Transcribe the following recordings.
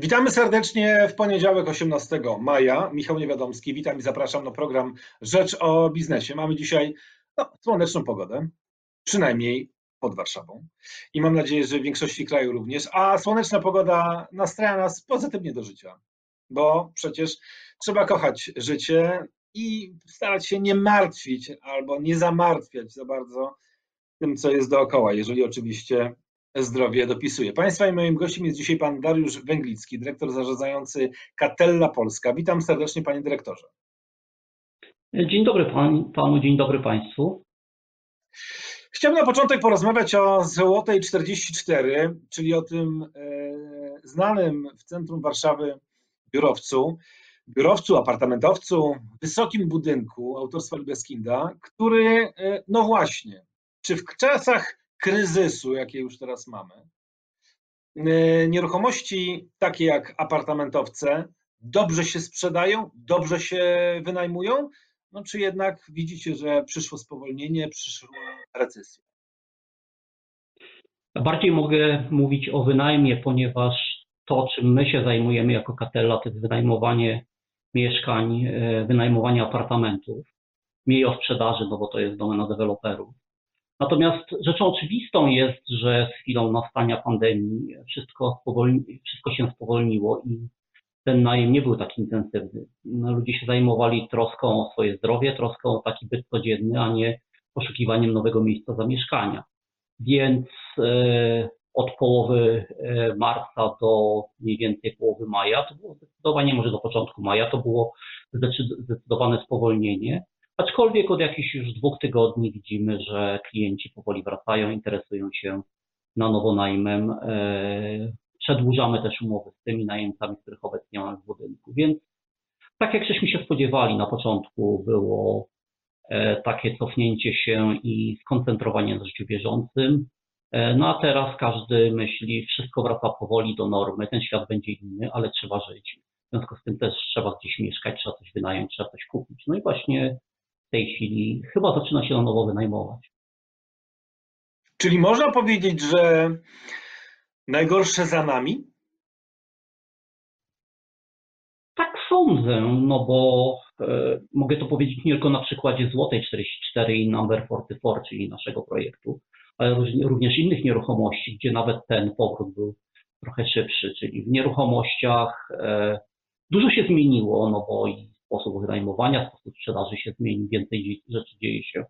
Witamy serdecznie w poniedziałek 18 maja. Michał Niewiadomski, witam i zapraszam na program Rzecz o biznesie. Mamy dzisiaj no, słoneczną pogodę, przynajmniej pod Warszawą. I mam nadzieję, że w większości kraju również. A słoneczna pogoda nastraja nas pozytywnie do życia, bo przecież trzeba kochać życie i starać się nie martwić albo nie zamartwiać za bardzo tym, co jest dookoła, jeżeli oczywiście zdrowie dopisuje. Państwa i moim gościem jest dzisiaj pan Dariusz Węglicki, dyrektor zarządzający Catella Polska. Witam serdecznie panie dyrektorze. Dzień dobry pan, panu, dzień dobry państwu. Chciałbym na początek porozmawiać o Złotej 44, czyli o tym e, znanym w centrum Warszawy biurowcu, biurowcu, apartamentowcu, wysokim budynku autorstwa Lubeskinda, który, e, no właśnie, czy w czasach kryzysu, jakie już teraz mamy, e, nieruchomości takie jak apartamentowce dobrze się sprzedają, dobrze się wynajmują, no czy jednak widzicie, że przyszło spowolnienie, przyszła recesja? Bardziej mogę mówić o wynajmie, ponieważ to, czym my się zajmujemy jako Katella, to jest wynajmowanie mieszkań, e, wynajmowanie apartamentów, mniej o sprzedaży, no bo to jest domena deweloperów. Natomiast rzeczą oczywistą jest, że z chwilą nastania pandemii wszystko, spowolni, wszystko się spowolniło i ten najem nie był tak intensywny. No, ludzie się zajmowali troską o swoje zdrowie, troską o taki byt codzienny, a nie poszukiwaniem nowego miejsca zamieszkania. Więc e, od połowy e, marca do mniej więcej połowy maja, to było zdecydowanie, może do początku maja, to było zdecydowane spowolnienie. Aczkolwiek od jakichś już dwóch tygodni widzimy, że klienci powoli wracają, interesują się na nowo najmem. E, przedłużamy też umowy z tymi najemcami, których obecnie mamy w budynku. Więc tak jak żeśmy się spodziewali na początku, było e, takie cofnięcie się i skoncentrowanie na życiu bieżącym. E, no a teraz każdy myśli, wszystko wraca powoli do normy, ten świat będzie inny, ale trzeba żyć. W związku z tym też trzeba gdzieś mieszkać, trzeba coś wynająć, trzeba coś kupić. No i właśnie w tej chwili chyba zaczyna się na nowo wynajmować. Czyli można powiedzieć, że najgorsze za nami? Tak sądzę, no bo e, mogę to powiedzieć nie tylko na przykładzie Złotej 44 i Number 44, czyli naszego projektu, ale również innych nieruchomości, gdzie nawet ten powrót był trochę szybszy, czyli w nieruchomościach e, dużo się zmieniło, no bo i sposób wynajmowania, sposób sprzedaży się zmieni, więcej rzeczy dzieje się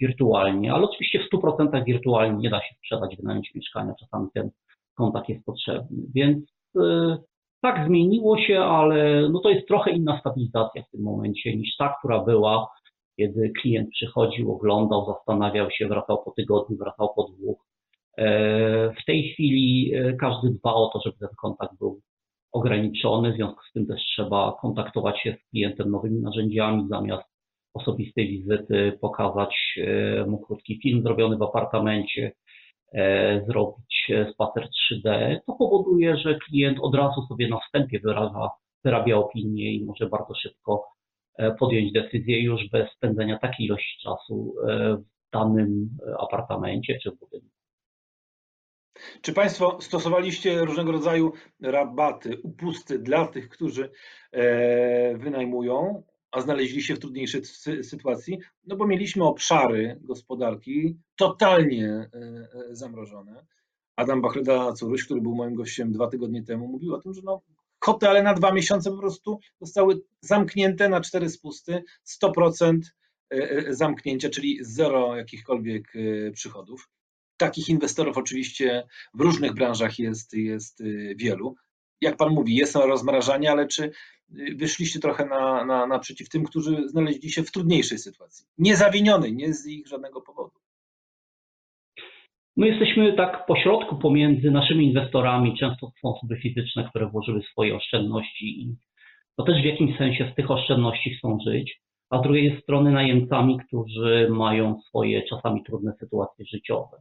wirtualnie, ale oczywiście w 100% wirtualnie nie da się sprzedać, wynająć mieszkania, czasami ten kontakt jest potrzebny. Więc yy, tak zmieniło się, ale no to jest trochę inna stabilizacja w tym momencie niż ta, która była, kiedy klient przychodził, oglądał, zastanawiał się, wracał po tygodniu, wracał po dwóch. E, w tej chwili e, każdy dba o to, żeby ten kontakt był ograniczony, w związku z tym też trzeba kontaktować się z klientem nowymi narzędziami, zamiast osobistej wizyty pokazać e, mu krótki film zrobiony w apartamencie, e, zrobić spacer 3D. To powoduje, że klient od razu sobie na wstępie wyraża, wyrabia opinię i może bardzo szybko e, podjąć decyzję już bez spędzenia takiej ilości czasu w danym apartamencie czy budynku. Czy Państwo stosowaliście różnego rodzaju rabaty, upusty dla tych, którzy e, wynajmują, a znaleźli się w trudniejszej sytuacji? No bo mieliśmy obszary gospodarki totalnie e, e, zamrożone. Adam Bachleda-Curuś, który był moim gościem dwa tygodnie temu, mówił o tym, że no, hotele na dwa miesiące po prostu zostały zamknięte na cztery spusty, 100% zamknięcia, czyli zero jakichkolwiek przychodów. Takich inwestorów oczywiście w różnych branżach jest, jest y, wielu. Jak Pan mówi, jest rozmrażanie, ale czy y, wyszliście trochę na, na, naprzeciw tym, którzy znaleźli się w trudniejszej sytuacji? Niezawinionej, nie z ich żadnego powodu. My jesteśmy tak pośrodku pomiędzy naszymi inwestorami, często to są osoby fizyczne, które włożyły swoje oszczędności i to też w jakimś sensie z tych oszczędności chcą żyć, a z drugiej strony najemcami, którzy mają swoje czasami trudne sytuacje życiowe.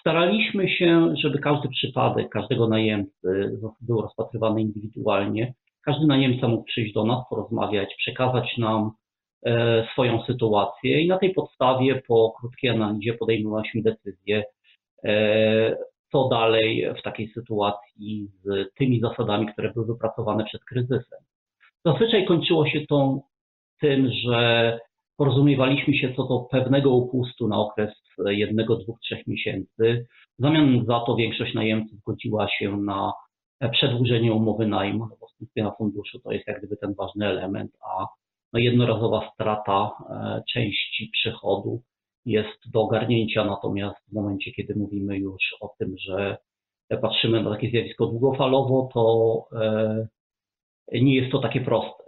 Staraliśmy się, żeby każdy przypadek każdego najemcy był rozpatrywany indywidualnie. Każdy najemca mógł przyjść do nas, porozmawiać, przekazać nam e, swoją sytuację i na tej podstawie po krótkiej analizie podejmowaliśmy decyzję, e, co dalej w takiej sytuacji z tymi zasadami, które były wypracowane przed kryzysem. Zazwyczaj kończyło się to tym, że porozumiewaliśmy się co do pewnego upustu na okres jednego, dwóch, trzech miesięcy. W zamian za to większość najemców zgodziła się na przedłużenie umowy najmu, bo na funduszu to jest jak gdyby ten ważny element, a no jednorazowa strata e, części przychodu jest do ogarnięcia, natomiast w momencie, kiedy mówimy już o tym, że patrzymy na takie zjawisko długofalowo, to e, nie jest to takie proste.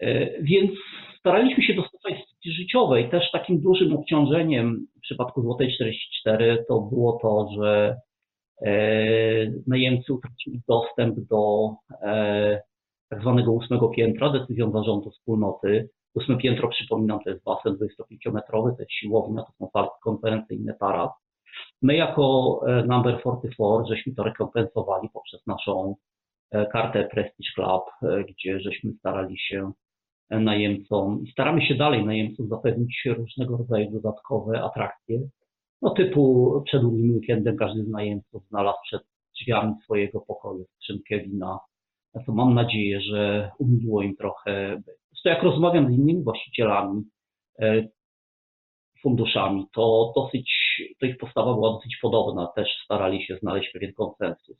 E, więc staraliśmy się dostosować życiowej. Też takim dużym obciążeniem w przypadku Złotej 44 to było to, że najemcy utracili dostęp do tak zwanego ósmego piętra decyzją zarządu wspólnoty. Ósme piętro, przypominam, to jest basen 25-metrowy, to jest siłownia, to są sale konferencyjne taras. My jako e, Number 44 żeśmy to rekompensowali poprzez naszą e, kartę Prestige Club, e, gdzie żeśmy starali się najemcom i staramy się dalej najemcom zapewnić różnego rodzaju dodatkowe atrakcje. No typu przed długim weekendem każdy z najemców znalazł przed drzwiami swojego pokoju skrzynkę wina to mam nadzieję, że umiliło im trochę. Zresztą jak rozmawiam z innymi właścicielami, e, funduszami, to dosyć, to ich postawa była dosyć podobna, też starali się znaleźć pewien konsensus.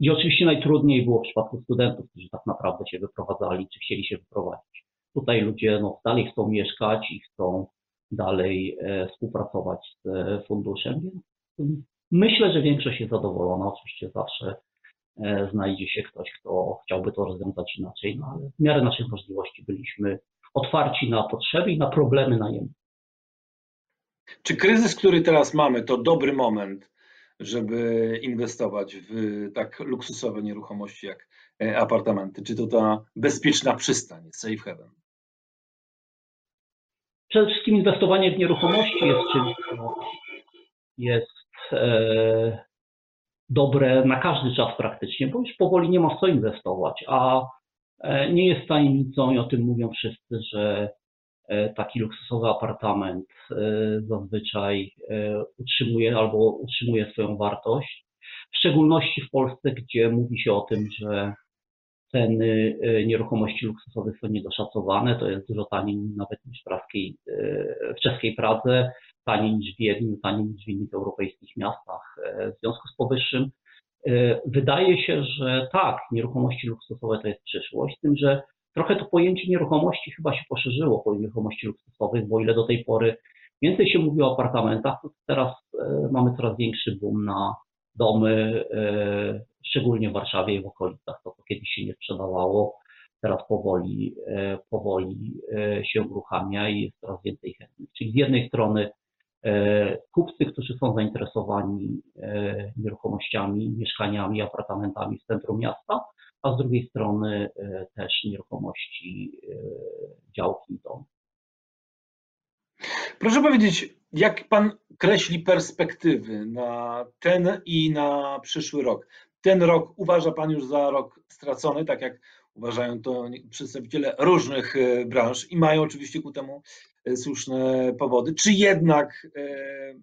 I oczywiście najtrudniej było w przypadku studentów, którzy tak naprawdę się wyprowadzali, czy chcieli się wyprowadzić. Tutaj ludzie no, dalej chcą mieszkać i chcą dalej e, współpracować z e, funduszem, myślę, że większość jest zadowolona. Oczywiście zawsze E, znajdzie się ktoś, kto chciałby to rozwiązać inaczej, no ale w miarę naszych możliwości byliśmy otwarci na potrzeby i na problemy najemne. Czy kryzys, który teraz mamy, to dobry moment, żeby inwestować w tak luksusowe nieruchomości jak apartamenty? Czy to ta bezpieczna przystań, safe haven? Przede wszystkim inwestowanie w nieruchomości jest czymś, co jest e, dobre na każdy czas praktycznie, bo już powoli nie ma w co inwestować, a e, nie jest tajemnicą i o tym mówią wszyscy, że e, taki luksusowy apartament e, zazwyczaj utrzymuje albo utrzymuje swoją wartość. W szczególności w Polsce, gdzie mówi się o tym, że ceny nieruchomości luksusowych są niedoszacowane, to jest dużo taniej nawet niż w, praskiej, w czeskiej Pradze, taniej niż w Wiedniu, taniej niż w innych europejskich miastach. E, w związku z powyższym e, wydaje się, że tak, nieruchomości luksusowe to jest przyszłość, z tym, że trochę to pojęcie nieruchomości chyba się poszerzyło po nieruchomości luksusowych, bo ile do tej pory więcej się mówi o apartamentach, to teraz e, mamy coraz większy boom na domy, szczególnie w Warszawie i w okolicach. To, co kiedyś się nie sprzedawało, teraz powoli, powoli się uruchamia i jest coraz więcej chętnych. Czyli z jednej strony E, kupcy, którzy są zainteresowani e, nieruchomościami, mieszkaniami, apartamentami w centrum miasta, a z drugiej strony e, też nieruchomości, działki i domy. Proszę powiedzieć, jak Pan kreśli perspektywy na ten i na przyszły rok? Ten rok uważa Pan już za rok stracony, tak jak uważają to przedstawiciele różnych branż i mają oczywiście ku temu E, słuszne powody, czy jednak e,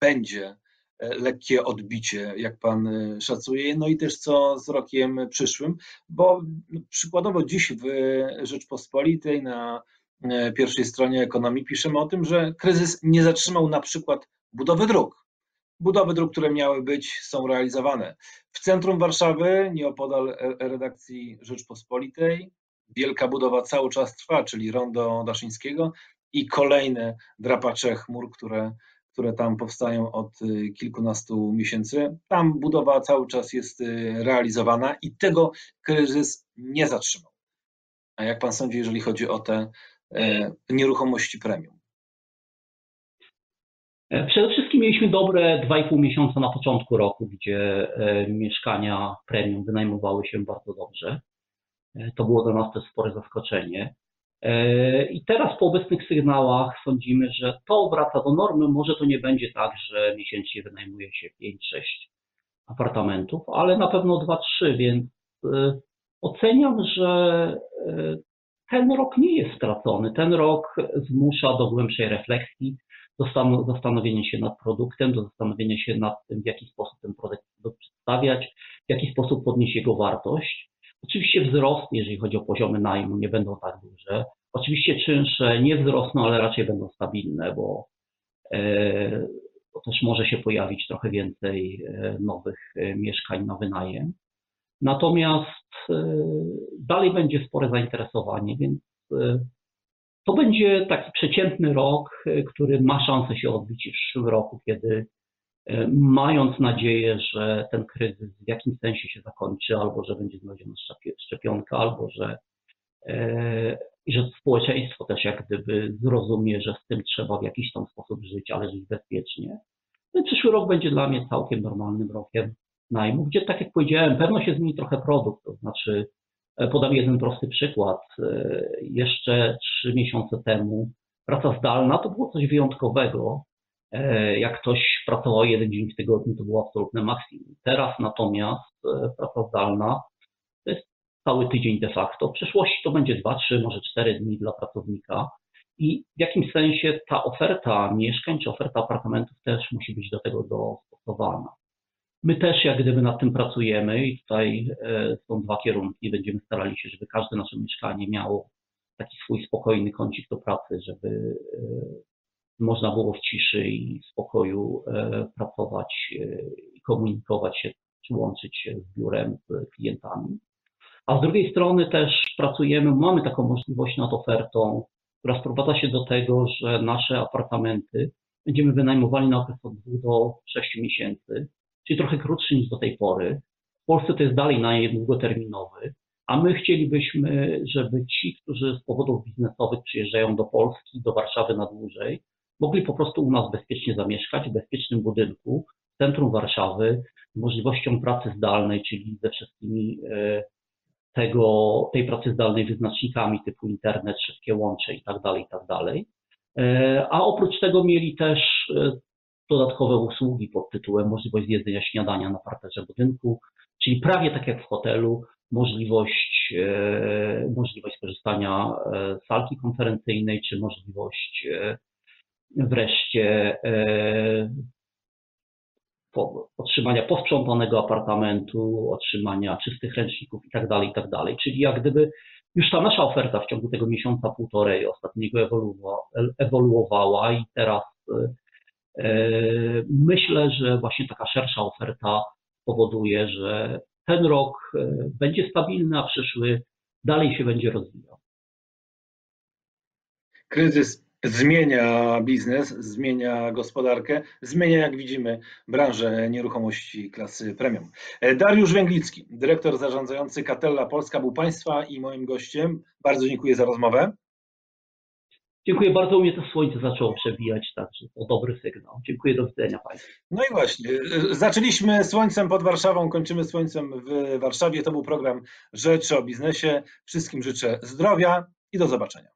będzie e, lekkie odbicie, jak pan szacuje, no i też co z rokiem przyszłym, bo no, przykładowo dziś w Rzeczpospolitej na pierwszej stronie ekonomii piszemy o tym, że kryzys nie zatrzymał na przykład budowy dróg. Budowy dróg, które miały być, są realizowane. W centrum Warszawy, nieopodal redakcji Rzeczpospolitej, wielka budowa cały czas trwa, czyli rondo Daszyńskiego i kolejne drapacze chmur, które, które tam powstają od y, kilkunastu miesięcy. Tam budowa cały czas jest realizowana i tego kryzys nie zatrzymał. A jak pan sądzi, jeżeli chodzi o te e, nieruchomości premium? E, przede wszystkim mieliśmy dobre 2,5 miesiąca na początku roku, gdzie e, mieszkania premium wynajmowały się bardzo dobrze. To było dla nas też spore zaskoczenie. E, I teraz po obecnych sygnałach sądzimy, że to wraca do normy. Może to nie będzie tak, że miesięcznie wynajmuje się 5-6 apartamentów, ale na pewno 2-3, więc e, oceniam, że e, ten rok nie jest stracony. Ten rok zmusza do głębszej refleksji, do zastanowienia się nad produktem, do zastanowienia się nad tym, w jaki sposób ten produkt przedstawiać, w jaki sposób podnieść jego wartość. Oczywiście wzrost, jeżeli chodzi o poziomy najmu, nie będą tak duże. Oczywiście czynsze nie wzrosną, ale raczej będą stabilne, bo, e, bo też może się pojawić trochę więcej e, nowych e, mieszkań na wynajem. Natomiast dalej będzie spore zainteresowanie, więc to będzie taki przeciętny rok, który ma szansę się odbić w przyszłym roku, kiedy mając nadzieję, że ten kryzys w jakimś sensie się zakończy, albo że będzie znaleziona szczepionka, albo że, że społeczeństwo też jak gdyby zrozumie, że z tym trzeba w jakiś tam sposób żyć, ale żyć bezpiecznie. Ten przyszły rok będzie dla mnie całkiem normalnym rokiem najmu, gdzie tak jak powiedziałem, pewno się zmieni trochę produkt, to znaczy e, podam jeden prosty przykład. Jeszcze trzy miesiące temu praca zdalna to było coś wyjątkowego, E, jak ktoś pracował jeden dzień w tygodniu, to było absolutne maksimum. Teraz natomiast e, praca zdalna to jest cały tydzień de facto. W przyszłości to będzie 2, 3, może 4 dni dla pracownika. I w jakimś sensie ta oferta mieszkań czy oferta apartamentów też musi być do tego dostosowana. My też jak gdyby nad tym pracujemy i tutaj e, są dwa kierunki. Będziemy starali się, żeby każde nasze mieszkanie miało taki swój spokojny kącik do pracy, żeby można było w ciszy i spokoju e, pracować e, i komunikować się, czy łączyć się z biurem, z klientami. A z drugiej strony też pracujemy, mamy taką możliwość nad ofertą, która sprowadza się do tego, że nasze apartamenty będziemy wynajmowali na okres od 2 do 6 miesięcy, czyli trochę krótszy niż do tej pory. W Polsce to jest dalej najem długoterminowy, a my chcielibyśmy, żeby ci, którzy z powodów biznesowych przyjeżdżają do Polski, do Warszawy na dłużej, mogli po prostu u nas bezpiecznie zamieszkać w bezpiecznym budynku w centrum Warszawy, z możliwością pracy zdalnej, czyli ze wszystkimi e, tego, tej pracy zdalnej wyznacznikami typu internet, szybkie łącze i tak dalej, i tak dalej. E, a oprócz tego mieli też e, dodatkowe usługi pod tytułem możliwość zjedzenia śniadania na parterze budynku, czyli prawie tak jak w hotelu, możliwość, możliwość skorzystania z salki konferencyjnej, czy możliwość wreszcie e, otrzymania posprzątanego apartamentu, otrzymania czystych ręczników itd., tak itd. Tak Czyli jak gdyby już ta nasza oferta w ciągu tego miesiąca, półtorej ostatniego ewoluowała i teraz e, myślę, że właśnie taka szersza oferta powoduje, że ten rok e, będzie stabilny, a przyszły dalej się będzie rozwijał. Kryzys zmienia biznes, zmienia gospodarkę, zmienia, jak widzimy, branżę nieruchomości klasy premium. Dariusz Węglicki, dyrektor zarządzający Catella Polska, był Państwa i moim gościem. Bardzo dziękuję za rozmowę. Dziękuję bardzo. U mnie to słońce zaczęło przebijać, także to dobry sygnał. Dziękuję, do widzenia Państwu. No i właśnie, zaczęliśmy słońcem pod Warszawą, kończymy słońcem w Warszawie. To był program Rzeczy o biznesie. Wszystkim życzę zdrowia i do zobaczenia.